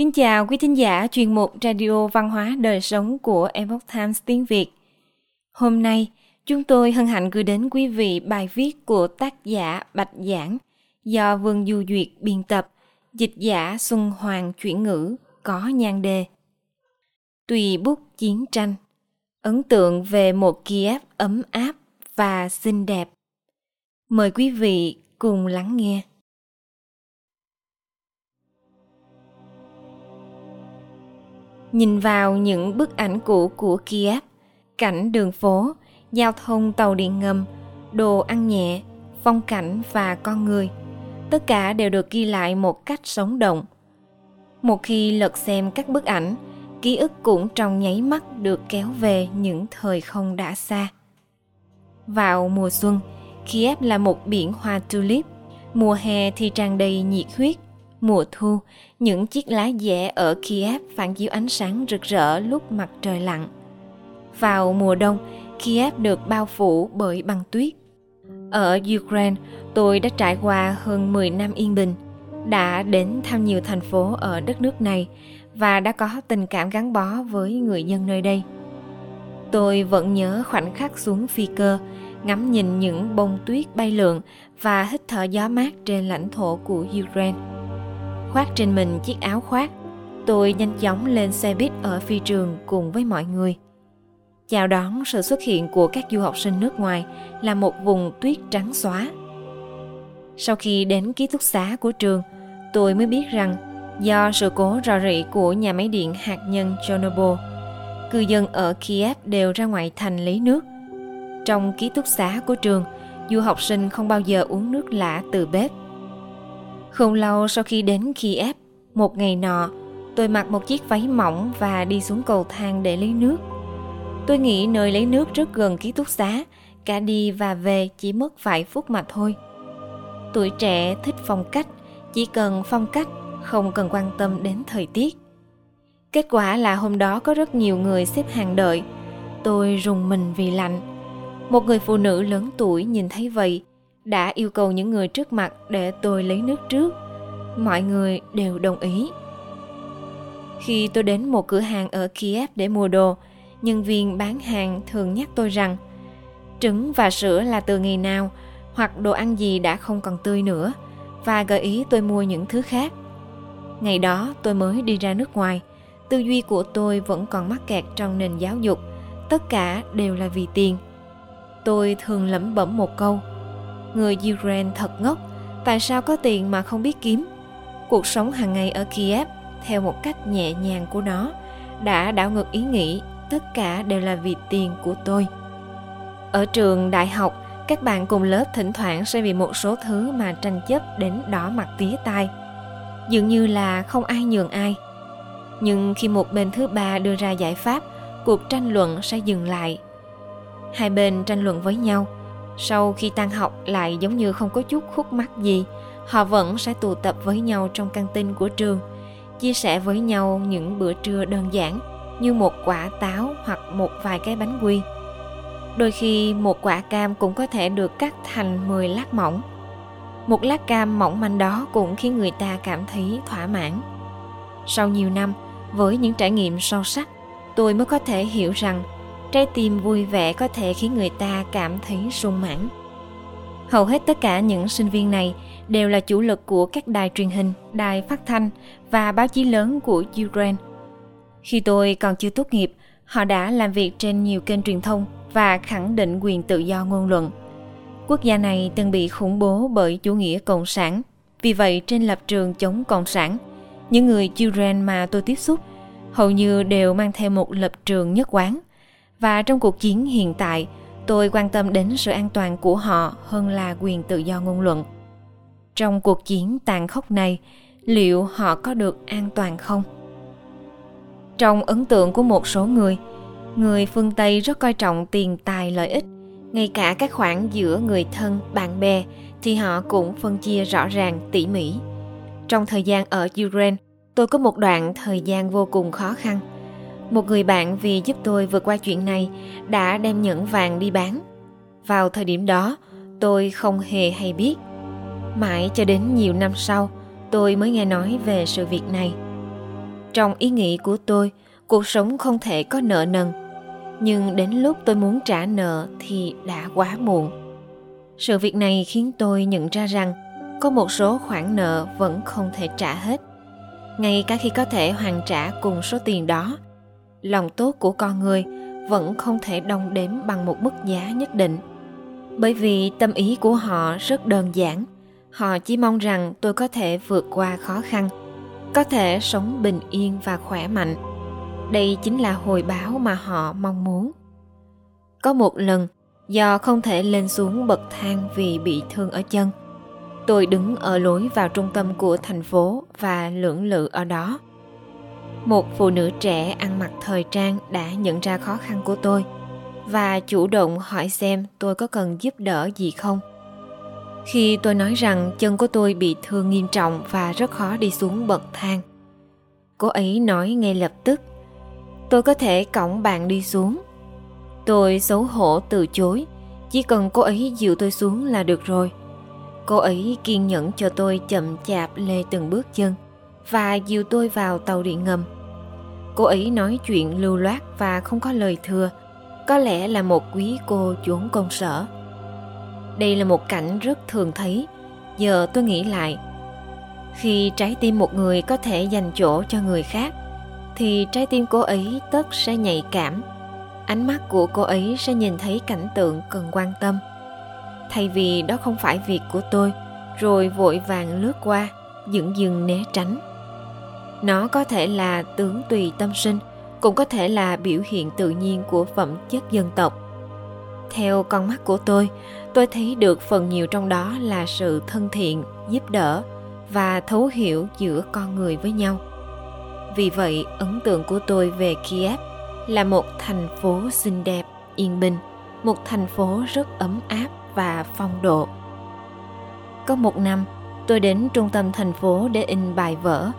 Kính chào quý thính giả chuyên mục Radio Văn hóa Đời Sống của Epoch Times tiếng Việt. Hôm nay, chúng tôi hân hạnh gửi đến quý vị bài viết của tác giả Bạch Giảng do Vương Du Duyệt biên tập, dịch giả Xuân Hoàng chuyển ngữ có nhan đề. Tùy bút chiến tranh, ấn tượng về một Kiev ấm áp và xinh đẹp. Mời quý vị cùng lắng nghe. Nhìn vào những bức ảnh cũ của Kiev, cảnh đường phố, giao thông tàu điện ngầm, đồ ăn nhẹ, phong cảnh và con người, tất cả đều được ghi lại một cách sống động. Một khi lật xem các bức ảnh, ký ức cũng trong nháy mắt được kéo về những thời không đã xa. Vào mùa xuân, Kiev là một biển hoa tulip, mùa hè thì tràn đầy nhiệt huyết, mùa thu, những chiếc lá dẻ ở Kiev phản chiếu ánh sáng rực rỡ lúc mặt trời lặn. Vào mùa đông, Kiev được bao phủ bởi băng tuyết. Ở Ukraine, tôi đã trải qua hơn 10 năm yên bình, đã đến thăm nhiều thành phố ở đất nước này và đã có tình cảm gắn bó với người dân nơi đây. Tôi vẫn nhớ khoảnh khắc xuống phi cơ, ngắm nhìn những bông tuyết bay lượn và hít thở gió mát trên lãnh thổ của Ukraine khoác trên mình chiếc áo khoác. Tôi nhanh chóng lên xe buýt ở phi trường cùng với mọi người. Chào đón sự xuất hiện của các du học sinh nước ngoài là một vùng tuyết trắng xóa. Sau khi đến ký túc xá của trường, tôi mới biết rằng do sự cố rò rỉ của nhà máy điện hạt nhân Chernobyl, cư dân ở Kiev đều ra ngoài thành lấy nước. Trong ký túc xá của trường, du học sinh không bao giờ uống nước lã từ bếp không lâu sau khi đến Kiev, một ngày nọ, tôi mặc một chiếc váy mỏng và đi xuống cầu thang để lấy nước. Tôi nghĩ nơi lấy nước rất gần ký túc xá, cả đi và về chỉ mất vài phút mà thôi. Tuổi trẻ thích phong cách, chỉ cần phong cách, không cần quan tâm đến thời tiết. Kết quả là hôm đó có rất nhiều người xếp hàng đợi. Tôi rùng mình vì lạnh. Một người phụ nữ lớn tuổi nhìn thấy vậy, đã yêu cầu những người trước mặt để tôi lấy nước trước. Mọi người đều đồng ý. Khi tôi đến một cửa hàng ở kiev để mua đồ, nhân viên bán hàng thường nhắc tôi rằng, trứng và sữa là từ ngày nào, hoặc đồ ăn gì đã không còn tươi nữa, và gợi ý tôi mua những thứ khác. Ngày đó, tôi mới đi ra nước ngoài. Tư duy của tôi vẫn còn mắc kẹt trong nền giáo dục. Tất cả đều là vì tiền. Tôi thường lẩm bẩm một câu Người Ukraine thật ngốc, tại sao có tiền mà không biết kiếm? Cuộc sống hàng ngày ở Kiev theo một cách nhẹ nhàng của nó đã đảo ngược ý nghĩ tất cả đều là vì tiền của tôi. Ở trường đại học, các bạn cùng lớp thỉnh thoảng sẽ vì một số thứ mà tranh chấp đến đỏ mặt tía tai. Dường như là không ai nhường ai. Nhưng khi một bên thứ ba đưa ra giải pháp, cuộc tranh luận sẽ dừng lại. Hai bên tranh luận với nhau – sau khi tan học lại giống như không có chút khúc mắc gì, họ vẫn sẽ tụ tập với nhau trong căng tin của trường, chia sẻ với nhau những bữa trưa đơn giản như một quả táo hoặc một vài cái bánh quy. Đôi khi một quả cam cũng có thể được cắt thành 10 lát mỏng. Một lát cam mỏng manh đó cũng khiến người ta cảm thấy thỏa mãn. Sau nhiều năm, với những trải nghiệm sâu sắc, tôi mới có thể hiểu rằng trái tim vui vẻ có thể khiến người ta cảm thấy sung mãn. Hầu hết tất cả những sinh viên này đều là chủ lực của các đài truyền hình, đài phát thanh và báo chí lớn của ukraine. Khi tôi còn chưa tốt nghiệp, họ đã làm việc trên nhiều kênh truyền thông và khẳng định quyền tự do ngôn luận. Quốc gia này từng bị khủng bố bởi chủ nghĩa cộng sản. Vì vậy, trên lập trường chống cộng sản, những người Ukraine mà tôi tiếp xúc hầu như đều mang theo một lập trường nhất quán và trong cuộc chiến hiện tại, tôi quan tâm đến sự an toàn của họ hơn là quyền tự do ngôn luận. Trong cuộc chiến tàn khốc này, liệu họ có được an toàn không? Trong ấn tượng của một số người người phương tây rất coi trọng tiền tài lợi ích. Ngay cả các khoản giữa người thân, bạn bè thì họ cũng phân chia rõ ràng, tỉ mỉ. Trong thời gian ở ukraine, tôi có một đoạn thời gian vô cùng khó khăn một người bạn vì giúp tôi vượt qua chuyện này đã đem nhẫn vàng đi bán. Vào thời điểm đó, tôi không hề hay biết. Mãi cho đến nhiều năm sau, tôi mới nghe nói về sự việc này. Trong ý nghĩ của tôi, cuộc sống không thể có nợ nần. Nhưng đến lúc tôi muốn trả nợ thì đã quá muộn. Sự việc này khiến tôi nhận ra rằng có một số khoản nợ vẫn không thể trả hết. Ngay cả khi có thể hoàn trả cùng số tiền đó, lòng tốt của con người vẫn không thể đong đếm bằng một mức giá nhất định. Bởi vì tâm ý của họ rất đơn giản, họ chỉ mong rằng tôi có thể vượt qua khó khăn, có thể sống bình yên và khỏe mạnh. Đây chính là hồi báo mà họ mong muốn. Có một lần, do không thể lên xuống bậc thang vì bị thương ở chân, tôi đứng ở lối vào trung tâm của thành phố và lưỡng lự ở đó một phụ nữ trẻ ăn mặc thời trang đã nhận ra khó khăn của tôi và chủ động hỏi xem tôi có cần giúp đỡ gì không. Khi tôi nói rằng chân của tôi bị thương nghiêm trọng và rất khó đi xuống bậc thang, cô ấy nói ngay lập tức, tôi có thể cõng bạn đi xuống. Tôi xấu hổ từ chối, chỉ cần cô ấy dìu tôi xuống là được rồi. Cô ấy kiên nhẫn cho tôi chậm chạp lê từng bước chân và dìu tôi vào tàu điện ngầm. Cô ấy nói chuyện lưu loát và không có lời thừa, có lẽ là một quý cô chốn công sở. Đây là một cảnh rất thường thấy, giờ tôi nghĩ lại. Khi trái tim một người có thể dành chỗ cho người khác, thì trái tim cô ấy tất sẽ nhạy cảm. Ánh mắt của cô ấy sẽ nhìn thấy cảnh tượng cần quan tâm. Thay vì đó không phải việc của tôi, rồi vội vàng lướt qua, dững dừng né tránh nó có thể là tướng tùy tâm sinh, cũng có thể là biểu hiện tự nhiên của phẩm chất dân tộc. Theo con mắt của tôi tôi thấy được phần nhiều trong đó là sự thân thiện, giúp đỡ và thấu hiểu giữa con người với nhau. Vì vậy, ấn tượng của tôi về kiev là một thành phố xinh đẹp, yên bình, một thành phố rất ấm áp và phong độ. Có một năm, tôi đến trung tâm thành phố để in bài vở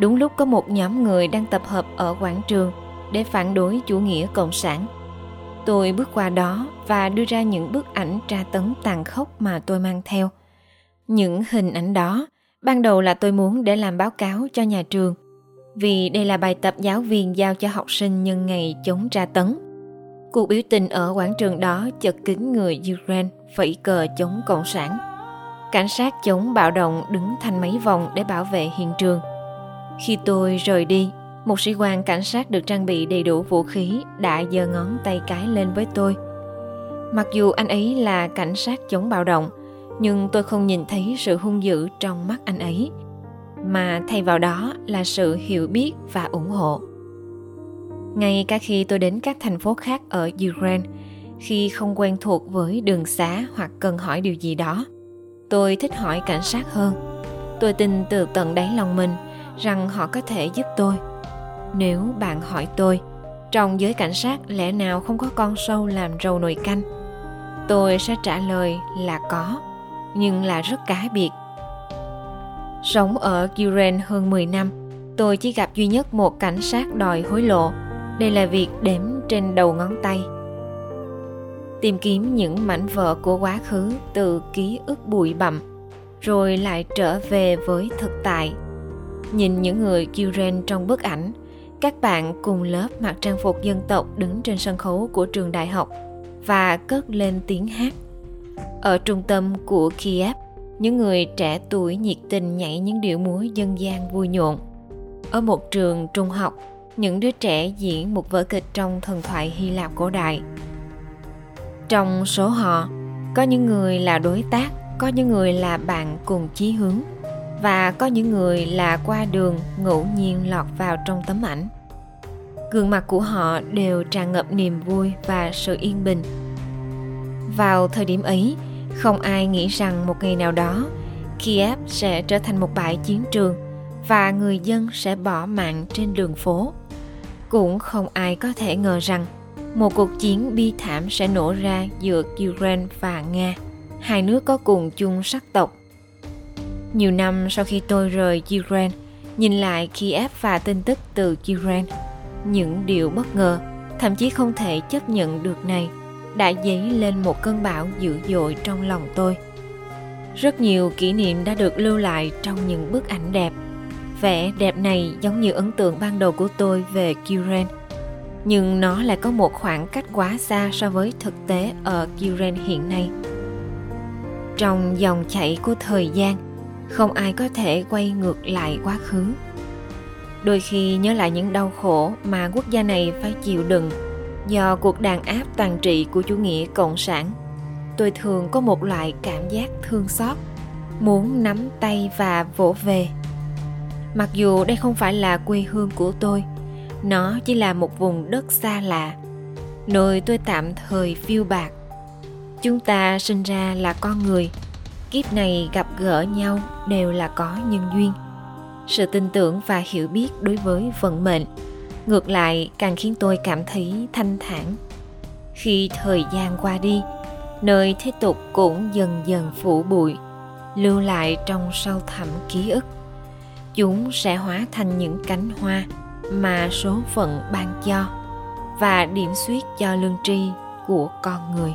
đúng lúc có một nhóm người đang tập hợp ở quảng trường để phản đối chủ nghĩa cộng sản. Tôi bước qua đó và đưa ra những bức ảnh tra tấn tàn khốc mà tôi mang theo. Những hình ảnh đó, ban đầu là tôi muốn để làm báo cáo cho nhà trường, vì đây là bài tập giáo viên giao cho học sinh nhân ngày chống tra tấn. Cuộc biểu tình ở quảng trường đó chật kín người Ukraine vẫy cờ chống cộng sản. Cảnh sát chống bạo động đứng thành mấy vòng để bảo vệ hiện trường khi tôi rời đi, một sĩ quan cảnh sát được trang bị đầy đủ vũ khí đã giơ ngón tay cái lên với tôi. Mặc dù anh ấy là cảnh sát chống bạo động, nhưng tôi không nhìn thấy sự hung dữ trong mắt anh ấy, mà thay vào đó là sự hiểu biết và ủng hộ. Ngay cả khi tôi đến các thành phố khác ở Ukraine, khi không quen thuộc với đường xá hoặc cần hỏi điều gì đó, tôi thích hỏi cảnh sát hơn. Tôi tin từ tận đáy lòng mình – rằng họ có thể giúp tôi. Nếu bạn hỏi tôi, trong giới cảnh sát lẽ nào không có con sâu làm rầu nồi canh? Tôi sẽ trả lời là có, nhưng là rất cá biệt. Sống ở Ukraine hơn 10 năm, tôi chỉ gặp duy nhất một cảnh sát đòi hối lộ. Đây là việc đếm trên đầu ngón tay. Tìm kiếm những mảnh vỡ của quá khứ từ ký ức bụi bặm, rồi lại trở về với thực tại. Nhìn những người Kyuren trong bức ảnh, các bạn cùng lớp mặc trang phục dân tộc đứng trên sân khấu của trường đại học và cất lên tiếng hát. Ở trung tâm của Kiev, những người trẻ tuổi nhiệt tình nhảy những điệu múa dân gian vui nhộn. Ở một trường trung học, những đứa trẻ diễn một vở kịch trong thần thoại Hy Lạp cổ đại. Trong số họ, có những người là đối tác, có những người là bạn cùng chí hướng – và có những người là qua đường ngẫu nhiên lọt vào trong tấm ảnh. Gương mặt của họ đều tràn ngập niềm vui và sự yên bình. Vào thời điểm ấy, không ai nghĩ rằng một ngày nào đó, kiev sẽ trở thành một bãi chiến trường và người dân sẽ bỏ mạng trên đường phố. Cũng không ai có thể ngờ rằng một cuộc chiến bi thảm sẽ nổ ra giữa Ukraine và Nga. Hai nước có cùng chung sắc tộc nhiều năm sau khi tôi rời Ukraine, nhìn lại Kiev và tin tức từ Ukraine, những điều bất ngờ, thậm chí không thể chấp nhận được này, đã dấy lên một cơn bão dữ dội trong lòng tôi. Rất nhiều kỷ niệm đã được lưu lại trong những bức ảnh đẹp Vẻ đẹp này giống như ấn tượng ban đầu của tôi về Kiren, nhưng nó lại có một khoảng cách quá xa so với thực tế ở Kiren hiện nay. Trong dòng chảy của thời gian, không ai có thể quay ngược lại quá khứ. Đôi khi nhớ lại những đau khổ mà quốc gia này phải chịu đựng do cuộc đàn áp toàn trị của chủ nghĩa cộng sản, tôi thường có một loại cảm giác thương xót, muốn nắm tay và vỗ về mặc dù đây không phải là quê hương của tôi nó chỉ là một vùng đất xa lạ nơi tôi tạm thời phiêu bạc chúng ta sinh ra là con người kiếp này gặp gỡ nhau đều là có nhân duyên. Sự tin tưởng và hiểu biết đối với vận mệnh, ngược lại càng khiến tôi cảm thấy thanh thản. Khi thời gian qua đi, nơi thế tục cũng dần dần phủ bụi, lưu lại trong sâu thẳm ký ức. Chúng sẽ hóa thành những cánh hoa mà số phận ban cho và điểm xuyết cho lương tri của con người.